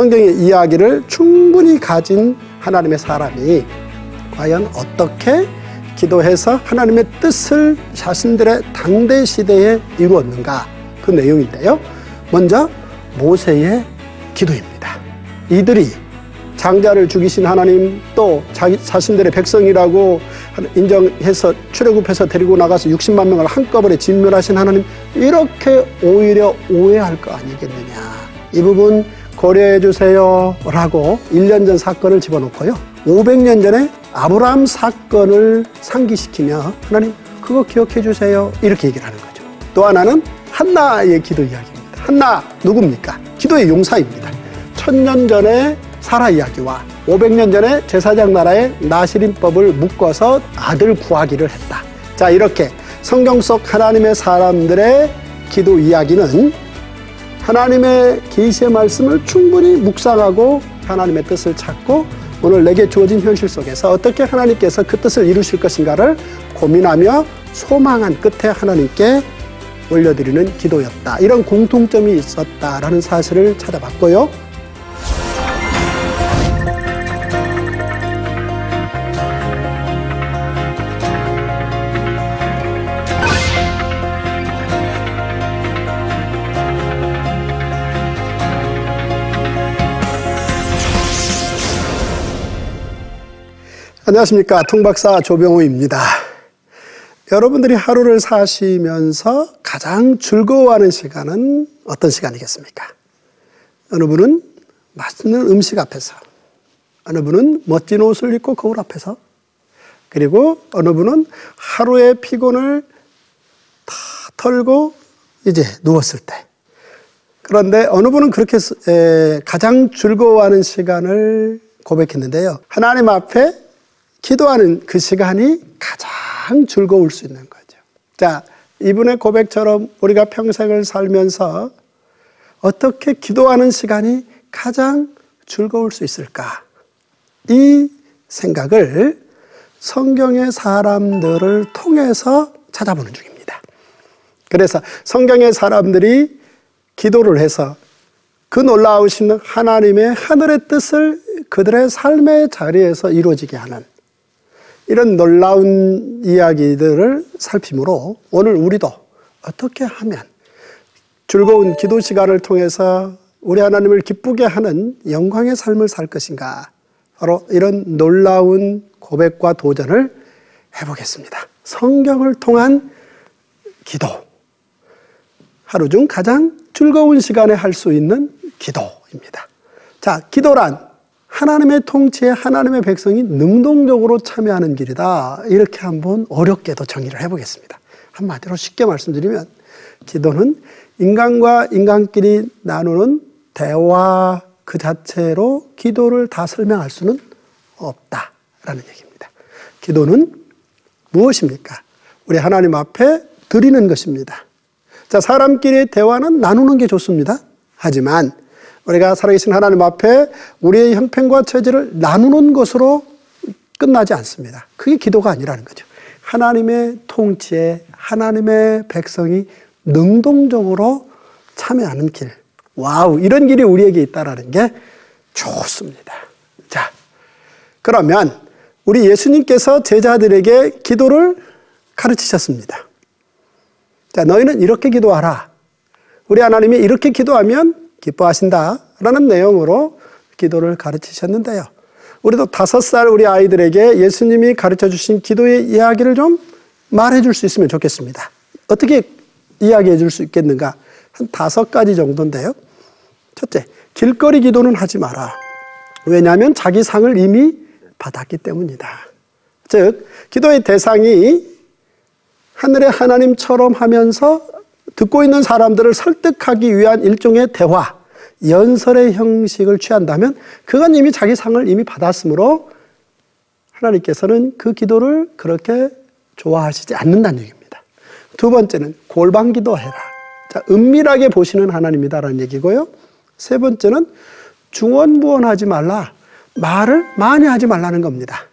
성경의 이야기를 충분히 가진 하나님의 사람이 과연 어떻게 기도해서 하나님의 뜻을 자신들의 당대 시대에 이루었는가 그 내용인데요. 먼저 모세의 기도입니다. 이들이 장자를 죽이신 하나님 또 자기 자신들의 백성이라고 인정해서 출애굽해서 데리고 나가서 60만 명을 한꺼번에 진멸하신 하나님 이렇게 오히려 오해할 거 아니겠느냐 이 부분 고려해 주세요 라고 1년 전 사건을 집어넣고요. 500년 전에 아브라함 사건을 상기시키며 하나님 그거 기억해 주세요. 이렇게 얘기를 하는 거죠. 또 하나는 한나의 기도 이야기입니다. 한나 누굽니까? 기도의 용사입니다. 천년 전에 사라 이야기와 500년 전에 제사장 나라의 나시린법을 묶어서 아들 구하기를 했다. 자, 이렇게 성경 속 하나님의 사람들의 기도 이야기는 하나님의 계시의 말씀을 충분히 묵상하고 하나님의 뜻을 찾고 오늘 내게 주어진 현실 속에서 어떻게 하나님께서 그 뜻을 이루실 것인가를 고민하며 소망한 끝에 하나님께 올려드리는 기도였다. 이런 공통점이 있었다라는 사실을 찾아봤고요. 안녕하십니까. 통박사 조병호입니다. 여러분들이 하루를 사시면서 가장 즐거워하는 시간은 어떤 시간이겠습니까? 어느 분은 맛있는 음식 앞에서, 어느 분은 멋진 옷을 입고 거울 앞에서, 그리고 어느 분은 하루의 피곤을 다 털고 이제 누웠을 때. 그런데 어느 분은 그렇게 가장 즐거워하는 시간을 고백했는데요. 하나님 앞에 기도하는 그 시간이 가장 즐거울 수 있는 거죠. 자, 이분의 고백처럼 우리가 평생을 살면서 어떻게 기도하는 시간이 가장 즐거울 수 있을까? 이 생각을 성경의 사람들을 통해서 찾아보는 중입니다. 그래서 성경의 사람들이 기도를 해서 그 놀라우신 하나님의 하늘의 뜻을 그들의 삶의 자리에서 이루어지게 하는 이런 놀라운 이야기들을 살피므로 오늘 우리도 어떻게 하면 즐거운 기도 시간을 통해서 우리 하나님을 기쁘게 하는 영광의 삶을 살 것인가. 바로 이런 놀라운 고백과 도전을 해보겠습니다. 성경을 통한 기도. 하루 중 가장 즐거운 시간에 할 수 있는 기도입니다. 자, 기도란 하나님의 통치에 하나님의 백성이 능동적으로 참여하는 길이다. 이렇게 한번 어렵게도 정의를 해보겠습니다. 한마디로 쉽게 말씀드리면 기도는 인간과 인간끼리 나누는 대화 그 자체로 기도를 다 설명할 수는 없다라는 얘기입니다. 기도는 무엇입니까? 우리 하나님 앞에 드리는 것입니다. 자, 사람끼리의 대화는 나누는 게 좋습니다. 하지만 우리가 살아계신 하나님 앞에 우리의 형편과 처지를 나누는 것으로 끝나지 않습니다. 그게 기도가 아니라는 거죠. 하나님의 통치에 하나님의 백성이 능동적으로 참여하는 길. 와우, 이런 길이 우리에게 있다라는 게 좋습니다. 자, 그러면 우리 예수님께서 제자들에게 기도를 가르치셨습니다. 자, 너희는 이렇게 기도하라. 우리 하나님이 이렇게 기도하면 기뻐하신다라는 내용으로 기도를 가르치셨는데요. 우리도 다섯 살 우리 아이들에게 예수님이 가르쳐 주신 기도의 이야기를 좀 말해 줄 수 있으면 좋겠습니다. 어떻게 이야기해 줄 수 있겠는가? 한 다섯 가지 정도인데요. 첫째, 길거리 기도는 하지 마라. 왜냐하면 자기 상을 이미 받았기 때문이다. 즉, 기도의 대상이 하늘의 하나님처럼 하면서 듣고 있는 사람들을 설득하기 위한 일종의 대화, 연설의 형식을 취한다면 그건 이미 자기 상을 이미 받았으므로 하나님께서는 그 기도를 그렇게 좋아하시지 않는다는 얘기입니다. 두 번째는 골방 기도해라. 자, 은밀하게 보시는 하나님이다라는 얘기고요. 세 번째는 중원부원하지 말라. 말을 많이 하지 말라는 겁니다.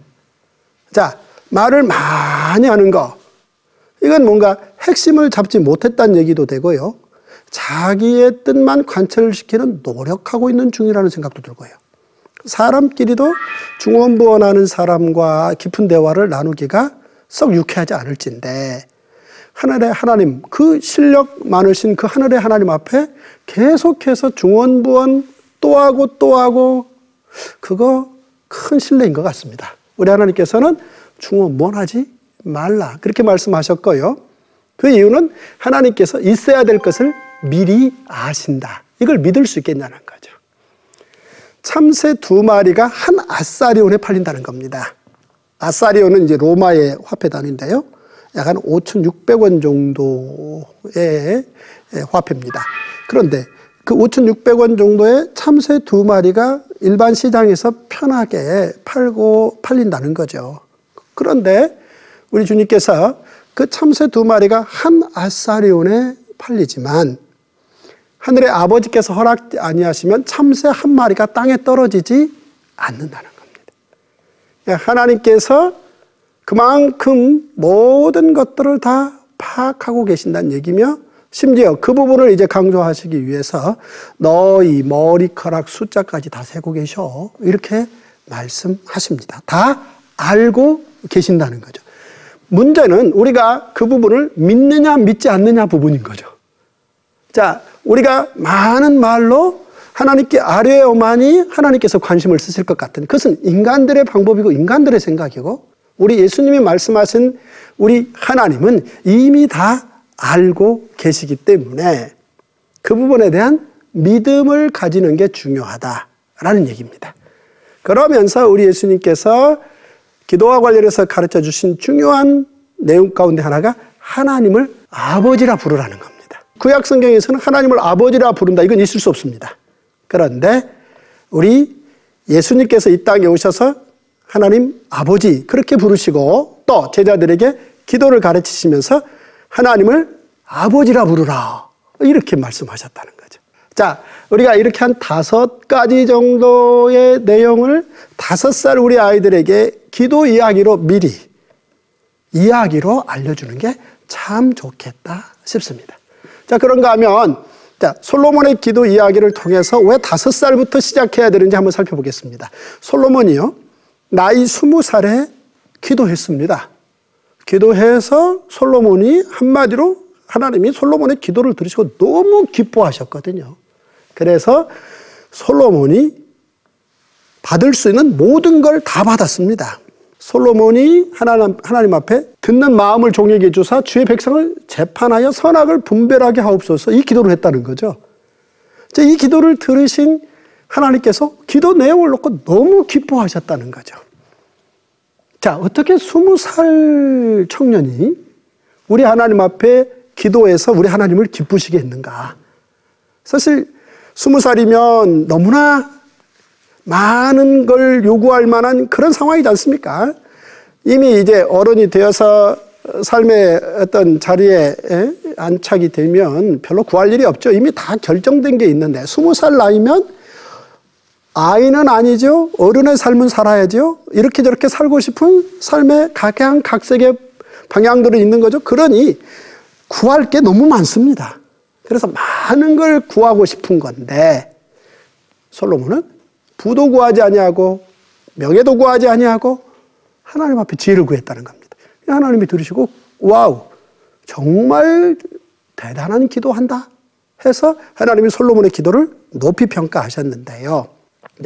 자, 말을 많이 하는 거. 이건 뭔가 핵심을 잡지 못했다는 얘기도 되고요. 자기의 뜻만 관철시키는 노력하고 있는 중이라는 생각도 들고요. 사람끼리도 중원부원하는 사람과 깊은 대화를 나누기가 썩 유쾌하지 않을진데 하늘의 하나님 그 실력 많으신 그 하늘의 하나님 앞에 계속해서 중원부원 또 하고 또 하고 그거 큰 신뢰인 것 같습니다. 우리 하나님께서는 중원 무원하지 말라 그렇게 말씀하셨고요. 그 이유는 하나님께서 있어야 될 것을 미리 아신다. 이걸 믿을 수 있겠냐는 거죠. 참새 두 마리가 한 아사리온에 팔린다는 겁니다. 아사리온은 이제 로마의 화폐 단위인데요. 약 한 5,600원 정도의 화폐입니다. 그런데 그 5,600원 정도의 참새 두 마리가 일반 시장에서 편하게 팔고 팔린다는 거죠. 그런데 우리 주님께서 그 참새 두 마리가 한 아사리온에 팔리지만 하늘의 아버지께서 허락지 아니하시면 참새 한 마리가 땅에 떨어지지 않는다는 겁니다. 예, 하나님께서 그만큼 모든 것들을 다 파악하고 계신다는 얘기며 심지어 그 부분을 이제 강조하시기 위해서 너희 머리카락 숫자까지 다 세고 계셔. 이렇게 말씀하십니다. 다 알고 계신다는 거죠. 문제는 우리가 그 부분을 믿느냐 믿지 않느냐 부분인 거죠. 자, 우리가 많은 말로 하나님께 아뢰어만이 하나님께서 관심을 쓰실 것 같은 그것은 인간들의 방법이고 인간들의 생각이고 우리 예수님이 말씀하신 우리 하나님은 이미 다 알고 계시기 때문에 그 부분에 대한 믿음을 가지는 게 중요하다라는 얘기입니다. 그러면서 우리 예수님께서 기도와 관련해서 가르쳐 주신 중요한 내용 가운데 하나가 하나님을 아버지라 부르라는 겁니다. 구약 성경에서는 하나님을 아버지라 부른다. 이건 있을 수 없습니다. 그런데 우리 예수님께서 이 땅에 오셔서 하나님 아버지 그렇게 부르시고 또 제자들에게 기도를 가르치시면서 하나님을 아버지라 부르라. 이렇게 말씀하셨다는 거죠. 자, 우리가 이렇게 한 다섯 가지 정도의 내용을 다섯 살 우리 아이들에게 기도 이야기로 미리 이야기로 알려주는 게 참 좋겠다 싶습니다. 자, 그런가 하면, 자, 솔로몬의 기도 이야기를 통해서 왜 다섯 살부터 시작해야 되는지 한번 살펴보겠습니다. 솔로몬이요, 나이 스무 살에 기도했습니다. 기도해서 솔로몬이 한마디로 하나님이 솔로몬의 기도를 들으시고 너무 기뻐하셨거든요. 그래서 솔로몬이 받을 수 있는 모든 걸 다 받았습니다. 솔로몬이 하나님, 하나님 앞에 듣는 마음을 종에게 주사 주의 백성을 재판하여 선악을 분별하게 하옵소서 이 기도를 했다는 거죠. 이 기도를 들으신 하나님께서 기도 내용을 놓고 너무 기뻐하셨다는 거죠. 자, 어떻게 스무 살 청년이 우리 하나님 앞에 기도해서 우리 하나님을 기쁘시게 했는가? 사실 스무 살이면 너무나 많은 걸 요구할 만한 그런 상황이지 않습니까? 이미 이제 어른이 되어서 삶의 어떤 자리에 안착이 되면 별로 구할 일이 없죠. 이미 다 결정된 게 있는데 스무 살 나이면 아이는 아니죠. 어른의 삶은 살아야죠. 이렇게 저렇게 살고 싶은 삶의 각양각색의 방향들은 있는 거죠. 그러니 구할 게 너무 많습니다. 그래서 많은 걸 구하고 싶은 건데 솔로몬은 부도 구하지 아니하고 명예도 구하지 아니하고 하나님 앞에 지혜를 구했다는 겁니다. 하나님이 들으시고 wow 정말 대단한 기도한다 해서 하나님이 솔로몬의 기도를 높이 평가하셨는데요.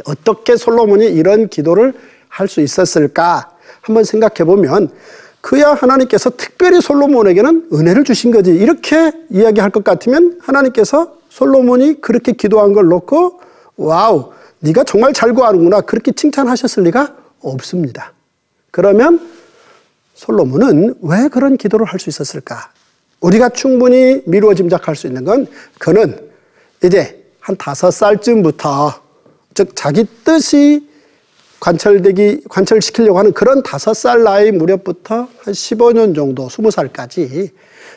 어떻게 솔로몬이 이런 기도를 할 수 있었을까 한번 생각해 보면 그야 하나님께서 특별히 솔로몬에게는 은혜를 주신 거지 이렇게 이야기할 것 같으면 하나님께서 솔로몬이 그렇게 기도한 걸 놓고 wow 네가 정말 잘 구하는구나 그렇게 칭찬하셨을 리가 없습니다. 그러면 솔로몬은 왜 그런 기도를 할 수 있었을까? 우리가 충분히 미루어 짐작할 수 있는 건 그는 이제 한 다섯 살쯤부터 즉 자기 뜻이 관철되기 관철시키려고 하는 그런 다섯 살 나이 무렵부터 한 15년 정도, 20살까지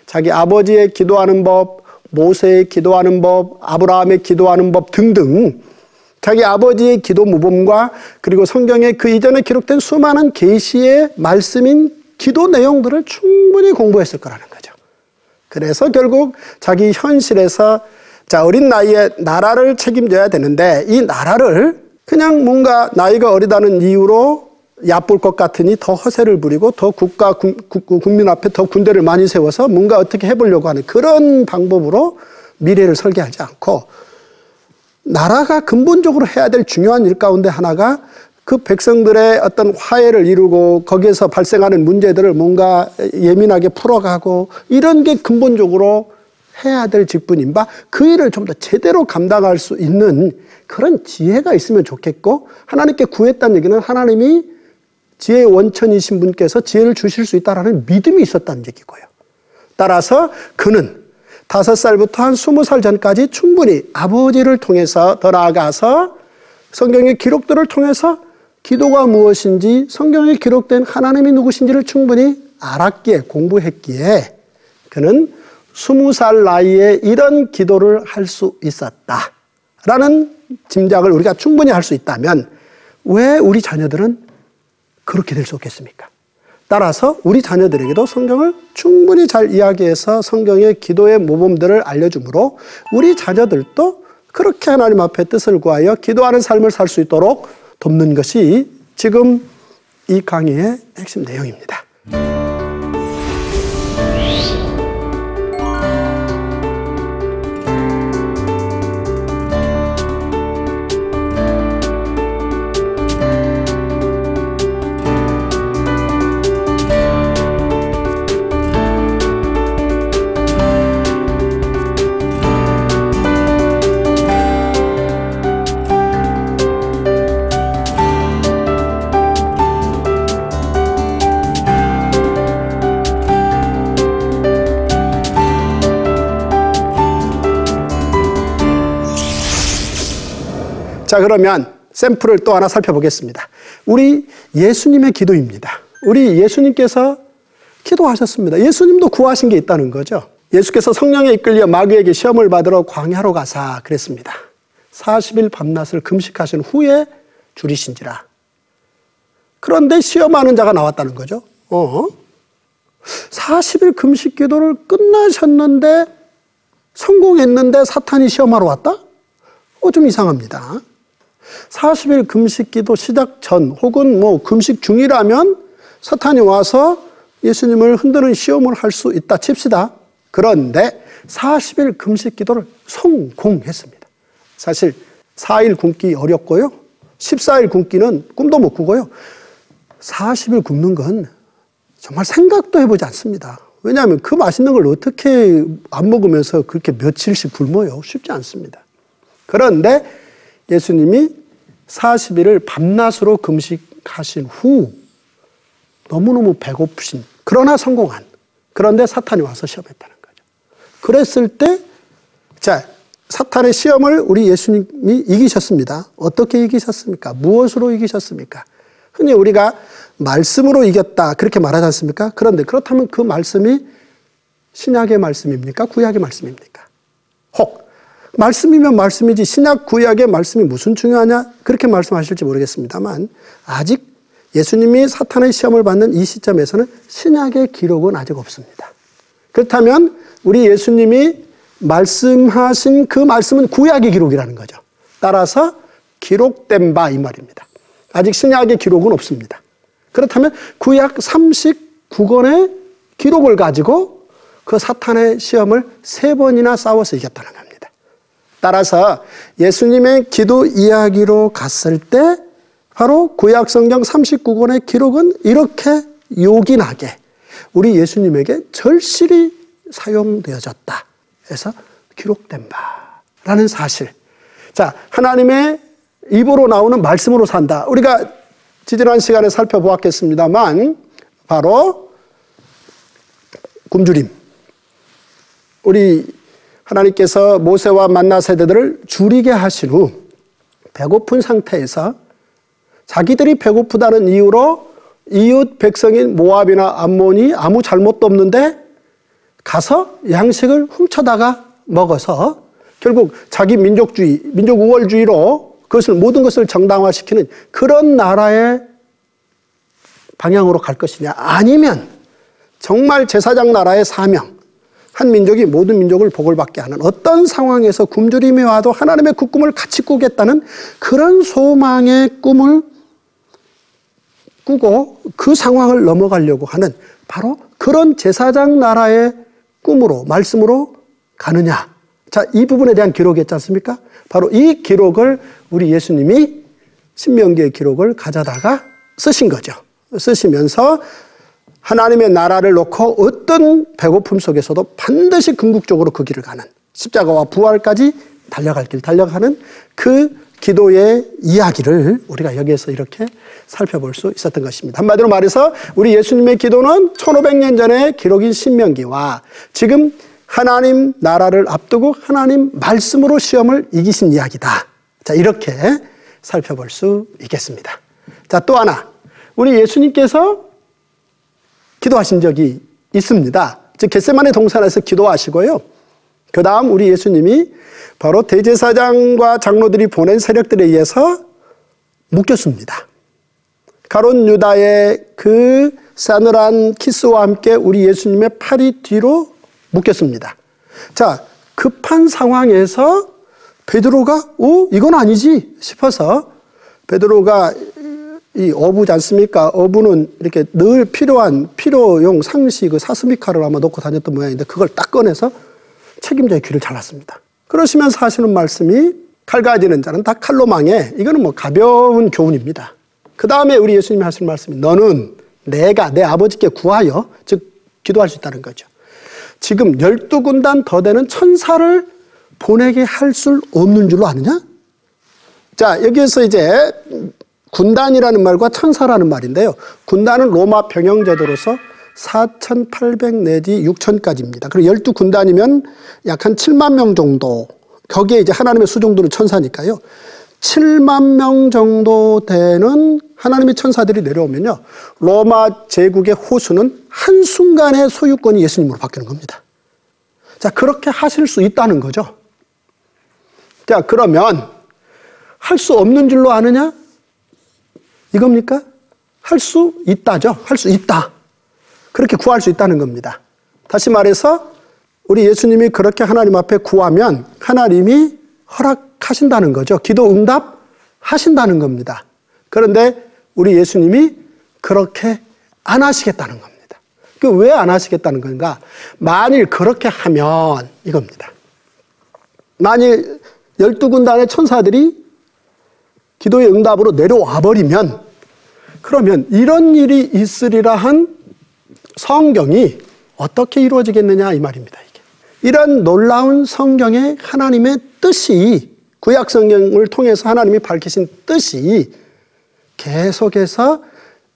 자기 아버지의 기도하는 법, 모세의 기도하는 법, 아브라함의 기도하는 법 등등 자기 아버지의 기도 모범과 그리고 성경에 그 이전에 기록된 수많은 계시의 말씀인 기도 내용들을 충분히 공부했을 거라는 거죠. 그래서 결국 자기 현실에서 자, 어린 나이에 나라를 책임져야 되는데 이 나라를 그냥 뭔가 나이가 어리다는 이유로 얕볼 것 같으니 더 허세를 부리고 더 국가 국, 국민 앞에 더 군대를 많이 세워서 뭔가 어떻게 해보려고 하는 그런 방법으로 미래를 설계하지 않고 나라가 근본적으로 해야 될 중요한 일 가운데 하나가 그 백성들의 어떤 화해를 이루고 거기에서 발생하는 문제들을 뭔가 예민하게 풀어가고 이런 게 근본적으로 해야 될 직분인 바 그 일을 좀 더 제대로 감당할 수 있는 그런 지혜가 있으면 좋겠고 하나님께 구했다는 얘기는 하나님이 지혜의 원천이신 분께서 지혜를 주실 수 있다라는 믿음이 있었다는 얘기고요. 따라서 그는 다섯 살부터 한 스무 살 전까지 충분히 아버지를 통해서 더 나아가서 성경의 기록들을 통해서 기도가 무엇인지 성경에 기록된 하나님이 누구신지를 충분히 알았기에 공부했기에 그는 스무 살 나이에 이런 기도를 할 수 있었다. 라는 짐작을 우리가 충분히 할 수 있다면 왜 우리 자녀들은 그렇게 될 수 없겠습니까? 따라서 우리 자녀들에게도 성경을 충분히 잘 이야기해서 성경의 기도의 모범들을 알려주므로 우리 자녀들도 그렇게 하나님 앞에 뜻을 구하여 기도하는 삶을 살 수 있도록 돕는 것이 지금 이 강의의 핵심 내용입니다. 그러면 샘플을 또 하나 살펴보겠습니다. 우리 예수님의 기도입니다. 우리 예수님께서 기도하셨습니다. 예수님도 구하신 게 있다는 거죠. 예수께서 성령에 이끌려 마귀에게 시험을 받으러 광야로 가사 그랬습니다. 40일 밤낮을 금식하신 후에 줄이신지라. 그런데 시험하는 자가 나왔다는 거죠. 어? 40일 금식 기도를 끝나셨는데 성공했는데 사탄이 시험하러 왔다? 어, 좀 이상합니다. 40일 금식 기도 시작 전 혹은 뭐 금식 중이라면 사탄이 와서 예수님을 흔드는 시험을 할 수 있다 칩시다. 그런데 40일 금식 기도를 성공했습니다. 사실 4일 굶기 어렵고요. 14일 굶기는 꿈도 못 꾸고요. 40일 굶는 건 정말 생각도 해보지 않습니다. 왜냐하면 그 맛있는 걸 어떻게 안 먹으면서 그렇게 며칠씩 굶어요? 쉽지 않습니다. 그런데 예수님이 40일을 밤낮으로 금식하신 후 너무너무 배고프신 그러나 성공한 그런데 사탄이 와서 시험했다는 거죠. 그랬을 때 자, 사탄의 시험을 우리 예수님이 이기셨습니다. 어떻게 이기셨습니까? 무엇으로 이기셨습니까? 흔히 우리가 말씀으로 이겼다 그렇게 말하지 않습니까? 그런데 그렇다면 그 말씀이 신약의 말씀입니까? 구약의 말씀입니까? 혹 말씀이면 말씀이지 신약 구약의 말씀이 무슨 중요하냐 그렇게 말씀하실지 모르겠습니다만 아직 예수님이 사탄의 시험을 받는 이 시점에서는 신약의 기록은 아직 없습니다. 그렇다면 우리 예수님이 말씀하신 그 말씀은 구약의 기록이라는 거죠. 따라서 기록된 바 이 말입니다. 아직 신약의 기록은 없습니다. 그렇다면 구약 39권의 기록을 가지고 그 사탄의 시험을 세 번이나 싸워서 이겼다는 겁니다. 따라서 예수님의 기도 이야기로 갔을 때 바로 구약 성경 39권의 기록은 이렇게 요긴하게 우리 예수님에게 절실히 사용되어졌다. 해서 기록된 바라는 사실. 자, 하나님의 입으로 나오는 말씀으로 산다. 우리가 지지난 시간에 살펴보았겠습니다만 바로 굶주림. 우리 하나님께서 모세와 만나 세대들을 줄이게 하신 후 배고픈 상태에서 자기들이 배고프다는 이유로 이웃 백성인 모압이나 암몬이 아무 잘못도 없는데 가서 양식을 훔쳐다가 먹어서 결국 자기 민족주의, 민족 우월주의로 그것을 모든 것을 정당화시키는 그런 나라의 방향으로 갈 것이냐. 아니면 정말 제사장 나라의 사명 한 민족이 모든 민족을 복을 받게 하는 어떤 상황에서 굶주림이 와도 하나님의 그 꿈을 같이 꾸겠다는 그런 소망의 꿈을 꾸고 그 상황을 넘어가려고 하는 바로 그런 제사장 나라의 꿈으로 말씀으로 가느냐. 자, 이 부분에 대한 기록이 있지 않습니까? 바로 이 기록을 우리 예수님이 신명기의 기록을 가져다가 쓰신 거죠. 쓰시면서 하나님의 나라를 놓고 어떤 배고픔 속에서도 반드시 궁극적으로 그 길을 가는 십자가와 부활까지 달려갈 길 달려가는 그 기도의 이야기를 우리가 여기에서 이렇게 살펴볼 수 있었던 것입니다. 한마디로 말해서 우리 예수님의 기도는 1500년 전의 기록인 신명기와 지금 하나님 나라를 앞두고 하나님 말씀으로 시험을 이기신 이야기다. 자, 이렇게 살펴볼 수 있겠습니다. 자, 또 하나. 우리 예수님께서 기도하신 적이 있습니다. 즉, 겟세만의 동산에서 기도하시고요. 그 다음 우리 예수님이 바로 대제사장과 장로들이 보낸 세력들에 의해서 묶였습니다. 가론 유다의 그 싸늘한 키스와 함께 우리 예수님의 팔이 뒤로 묶였습니다. 자, 급한 상황에서 베드로가 오 이건 아니지 싶어서 베드로가 이 어부지 않습니까? 어부는 이렇게 늘 필요한 필요용 상시 그 사스미 칼을 아마 놓고 다녔던 모양인데 그걸 딱 꺼내서 책임자의 귀를 잘랐습니다. 그러시면서 하시는 말씀이 칼 가지는 자는 다 칼로 망해. 이거는 뭐 가벼운 교훈입니다. 그 다음에 우리 예수님이 하시는 말씀이 너는 내가 내 아버지께 구하여 즉 기도할 수 있다는 거죠. 지금 열두 군단 더 되는 천사를 보내게 할 수 없는 줄로 아느냐? 자, 여기에서 이제 군단이라는 말과 천사라는 말인데요. 군단은 로마 병영 제도로서 4,800 내지 6,000까지입니다. 그리고 12군단이면 약 한 7만 명 정도. 거기에 이제 하나님의 수종들은 천사니까요. 7만 명 정도 되는 하나님의 천사들이 내려오면요. 로마 제국의 호수는 한순간에 소유권이 예수님으로 바뀌는 겁니다. 자, 그렇게 하실 수 있다는 거죠. 자, 그러면 할 수 없는 줄로 아느냐? 이겁니까? 할 수 있다죠. 할 수 있다. 그렇게 구할 수 있다는 겁니다. 다시 말해서 우리 예수님이 그렇게 하나님 앞에 구하면 하나님이 허락하신다는 거죠. 기도 응답 하신다는 겁니다. 그런데 우리 예수님이 그렇게 안 하시겠다는 겁니다. 그 왜 안 하시겠다는 건가? 만일 그렇게 하면 이겁니다. 만일 열두 군단의 천사들이 기도의 응답으로 내려와 버리면 그러면 이런 일이 있으리라 한 성경이 어떻게 이루어지겠느냐 이 말입니다. 이게. 이런 놀라운 성경의 하나님의 뜻이 구약 성경을 통해서 하나님이 밝히신 뜻이 계속해서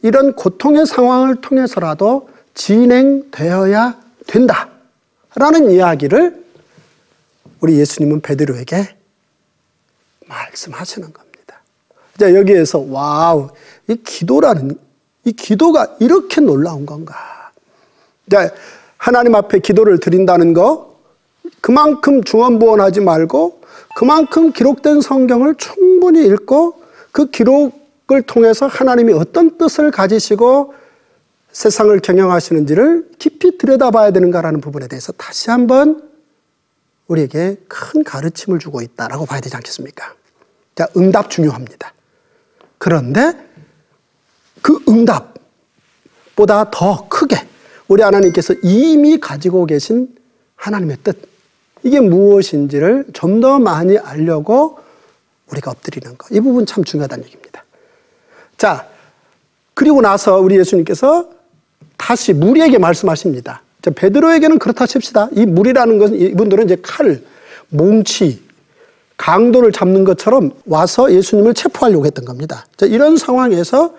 이런 고통의 상황을 통해서라도 진행되어야 된다. 라는 이야기를 우리 예수님은 베드로에게 말씀하시는 겁니다. 자, 여기에서 와우, 이 기도라는 이 기도가 이렇게 놀라운 건가? 자, 하나님 앞에 기도를 드린다는 거 그만큼 중언부언하지 말고 그만큼 기록된 성경을 충분히 읽고 그 기록을 통해서 하나님이 어떤 뜻을 가지시고 세상을 경영하시는지를 깊이 들여다봐야 되는가라는 부분에 대해서 다시 한번 우리에게 큰 가르침을 주고 있다라고 봐야 되지 않겠습니까? 자, 응답 중요합니다. 그런데 그 응답보다 더 크게 우리 하나님께서 이미 가지고 계신 하나님의 뜻, 이게 무엇인지를 좀 더 많이 알려고 우리가 엎드리는 것. 이 부분 참 중요하다는 얘기입니다. 자, 그리고 나서 우리 예수님께서 다시 무리에게 말씀하십니다. 자, 베드로에게는 그렇다 칩시다. 이 무리라는 것은 이분들은 이제 칼, 몽치, 강도를 잡는 것처럼 와서 예수님을 체포하려고 했던 겁니다. 자, 이런 상황에서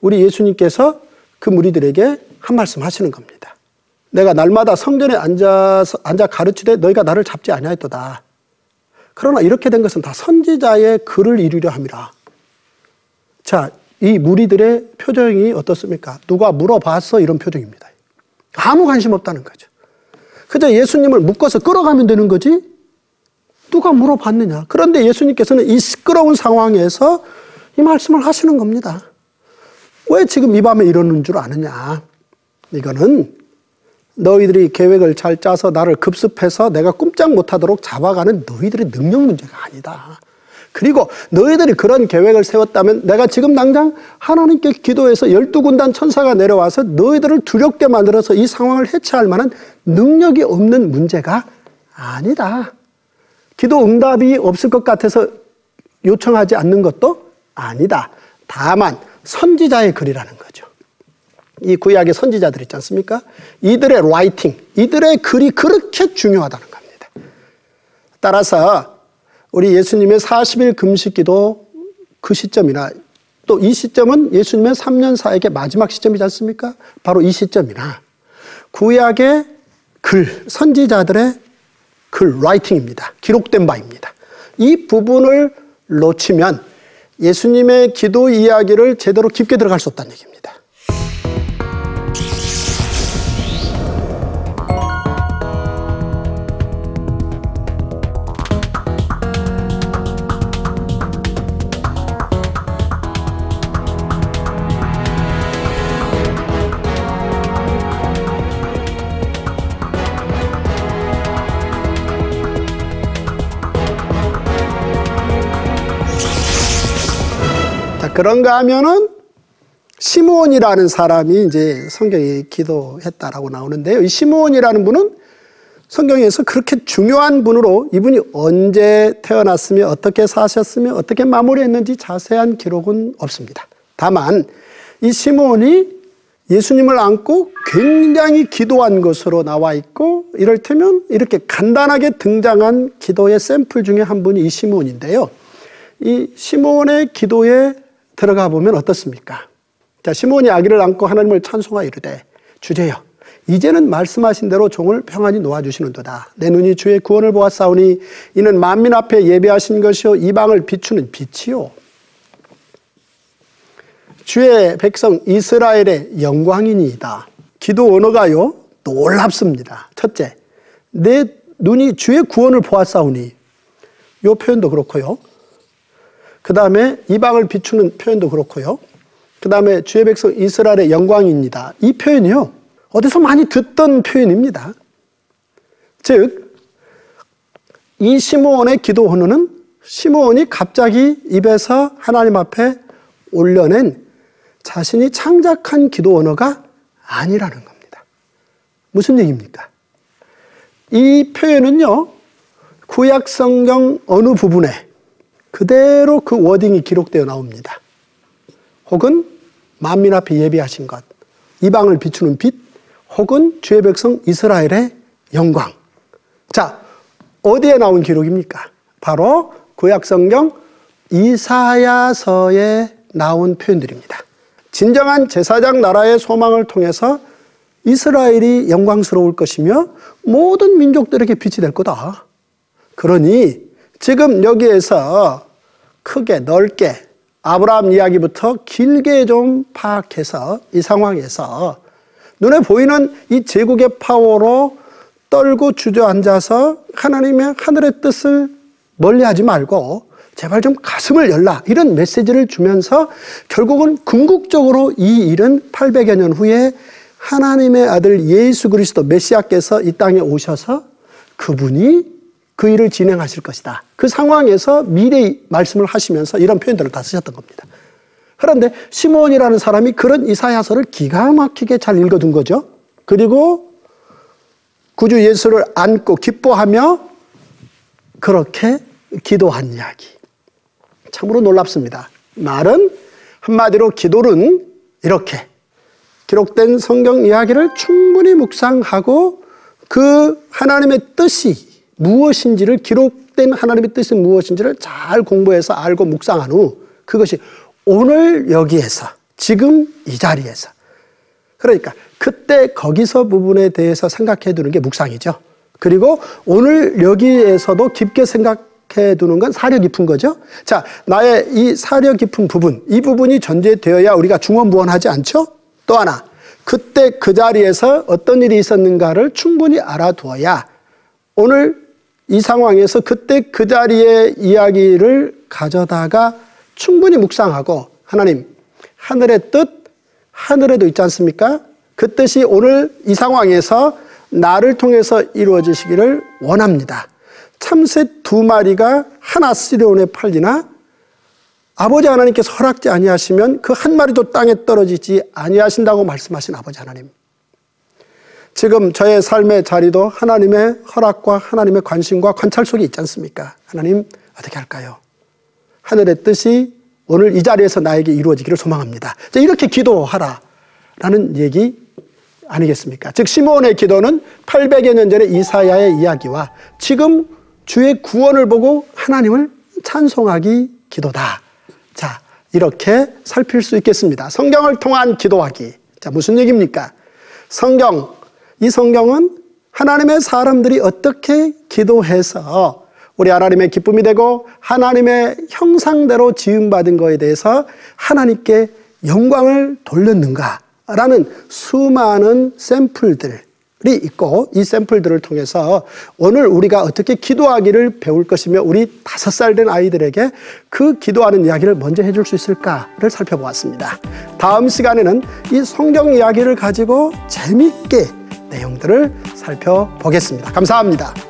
우리 예수님께서 그 무리들에게 한 말씀 하시는 겁니다. 내가 날마다 성전에 앉아서 앉아 가르치되 너희가 나를 잡지 아니하였도다. 그러나 이렇게 된 것은 다 선지자의 글을 이루려 함이라. 자, 이 무리들의 표정이 어떻습니까? 누가 물어봤어? 이런 표정입니다. 아무 관심 없다는 거죠. 그저 예수님을 묶어서 끌어가면 되는 거지? 누가 물어봤느냐? 그런데 예수님께서는 이 시끄러운 상황에서 이 말씀을 하시는 겁니다. 왜 지금 이 밤에 이러는 줄 아느냐? 이거는 너희들이 계획을 잘 짜서 나를 급습해서 내가 꼼짝 못하도록 잡아가는 너희들의 능력 문제가 아니다. 그리고 너희들이 그런 계획을 세웠다면 내가 지금 당장 하나님께 기도해서 열두 군단 천사가 내려와서 너희들을 두렵게 만들어서 이 상황을 해체할 만한 능력이 없는 문제가 아니다. 기도 응답이 없을 것 같아서 요청하지 않는 것도 아니다. 다만 선지자의 글이라는 거죠. 이 구약의 선지자들 있지 않습니까? 이들의 writing, 이들의 글이 그렇게 중요하다는 겁니다. 따라서 우리 예수님의 40일 금식기도 그 시점이나 또 이 시점은 예수님의 3년 사역의 마지막 시점이지 않습니까? 바로 이 시점이나 구약의 글, 선지자들의 글, writing입니다. 기록된 바입니다. 이 부분을 놓치면 예수님의 기도 이야기를 제대로 깊게 들어갈 수 없다는 얘기입니다. 그런가 하면은 시므온이라는 사람이 이제 성경에 기도했다라고 나오는데요. 이 시므온이라는 분은 성경에서 그렇게 중요한 분으로 이분이 언제 태어났으며 어떻게 사셨으며 어떻게 마무리했는지 자세한 기록은 없습니다. 다만 이 시므온이 예수님을 안고 굉장히 기도한 것으로 나와 있고 이럴테면 이렇게 간단하게 등장한 기도의 샘플 중에 한 분이 이 시므온인데요. 이 시몬의 기도에 들어가 보면 어떻습니까? 자, 시몬이 아기를 안고 하나님을 찬송하 이르되 주제여 이제는 말씀하신 대로 종을 평안히 놓아주시는도다. 내 눈이 주의 구원을 보았사오니 이는 만민 앞에 예배하신 것이요 이방을 비추는 빛이요. 주의 백성 이스라엘의 영광이니이다. 기도 언어가요 놀랍습니다. 첫째, 내 눈이 주의 구원을 보았사오니 요 표현도 그렇고요. 그 다음에 이방을 비추는 표현도 그렇고요. 그 다음에 주의 백성 이스라엘의 영광입니다. 이 표현이요. 어디서 많이 듣던 표현입니다. 즉, 이 시므온의 기도 헌호는 시므온이 갑자기 입에서 하나님 앞에 올려낸 자신이 창작한 기도 언어가 아니라는 겁니다. 무슨 얘기입니까? 이 표현은요, 구약 성경 어느 부분에 그대로 그 워딩이 기록되어 나옵니다. 혹은 만민 앞에 예비하신 것, 이방을 비추는 빛, 혹은 주의 백성 이스라엘의 영광. 자, 어디에 나온 기록입니까? 바로 구약 성경 이사야서에 나온 표현들입니다. 진정한 제사장 나라의 소망을 통해서 이스라엘이 영광스러울 것이며 모든 민족들에게 빛이 될 거다. 그러니 지금 여기에서 크게 넓게 아브라함 이야기부터 길게 좀 파악해서 이 상황에서 눈에 보이는 이 제국의 파워로 떨고 주저앉아서 하나님의 하늘의 뜻을 멀리하지 말고 제발 좀 가슴을 열라. 이런 메시지를 주면서 결국은 궁극적으로 이 일은 800여 년 후에 하나님의 아들 예수 그리스도 메시아께서 이 땅에 오셔서 그분이 그 일을 진행하실 것이다. 그 상황에서 미래의 말씀을 하시면서 이런 표현들을 다 쓰셨던 겁니다. 그런데 시몬이라는 사람이 그런 이사야서를 기가 막히게 잘 읽어둔 거죠. 그리고 구주 예수를 안고 기뻐하며 그렇게 기도한 이야기. 참으로 놀랍습니다. 말은 한마디로 기도는 이렇게 기록된 성경 이야기를 충분히 묵상하고 그 하나님의 뜻이 무엇인지를 기록된 하나님의 뜻이 무엇인지를 잘 공부해서 알고 묵상한 후 그것이 오늘 여기에서 지금 이 자리에서 그러니까 그때 거기서 부분에 대해서 생각해 두는 게 묵상이죠. 그리고 오늘 여기에서도 깊게 생각해 두는 건 사려 깊은 거죠. 자, 나의 이 사려 깊은 부분, 이 부분이 전제되어야 우리가 중원부원하지 않죠? 또 하나, 그때 그 자리에서 어떤 일이 있었는가를 충분히 알아두어야 오늘 이 상황에서 그때 그 자리의 이야기를 가져다가 충분히 묵상하고 하나님 하늘의 뜻 하늘에도 있지 않습니까? 그 뜻이 오늘 이 상황에서 나를 통해서 이루어지시기를 원합니다. 참새 두 마리가 하나 시려온에 팔리나 아버지 하나님께서 허락지 아니하시면 그 한 마리도 땅에 떨어지지 아니하신다고 말씀하신 아버지 하나님. 지금 저의 삶의 자리도 하나님의 허락과 하나님의 관심과 관찰 속에 있지 않습니까? 하나님 어떻게 할까요? 하늘의 뜻이 오늘 이 자리에서 나에게 이루어지기를 소망합니다. 자, 이렇게 기도하라 라는 얘기 아니겠습니까? 즉 시므온의 기도는 800여 년 전의 이사야의 이야기와 지금 주의 구원을 보고 하나님을 찬송하기 기도다. 자, 이렇게 살필 수 있겠습니다. 성경을 통한 기도하기. 자, 무슨 얘기입니까? 성경, 이 성경은 하나님의 사람들이 어떻게 기도해서 우리 하나님의 기쁨이 되고 하나님의 형상대로 지음받은 것에 대해서 하나님께 영광을 돌렸는가라는 수많은 샘플들 이 있고 이 샘플들을 통해서 오늘 우리가 어떻게 기도하기를 배울 것이며 우리 다섯 살 된 아이들에게 그 기도하는 이야기를 먼저 해줄 수 있을까를 살펴보았습니다. 다음 시간에는 이 성경 이야기를 가지고 재밌게 내용들을 살펴보겠습니다. 감사합니다.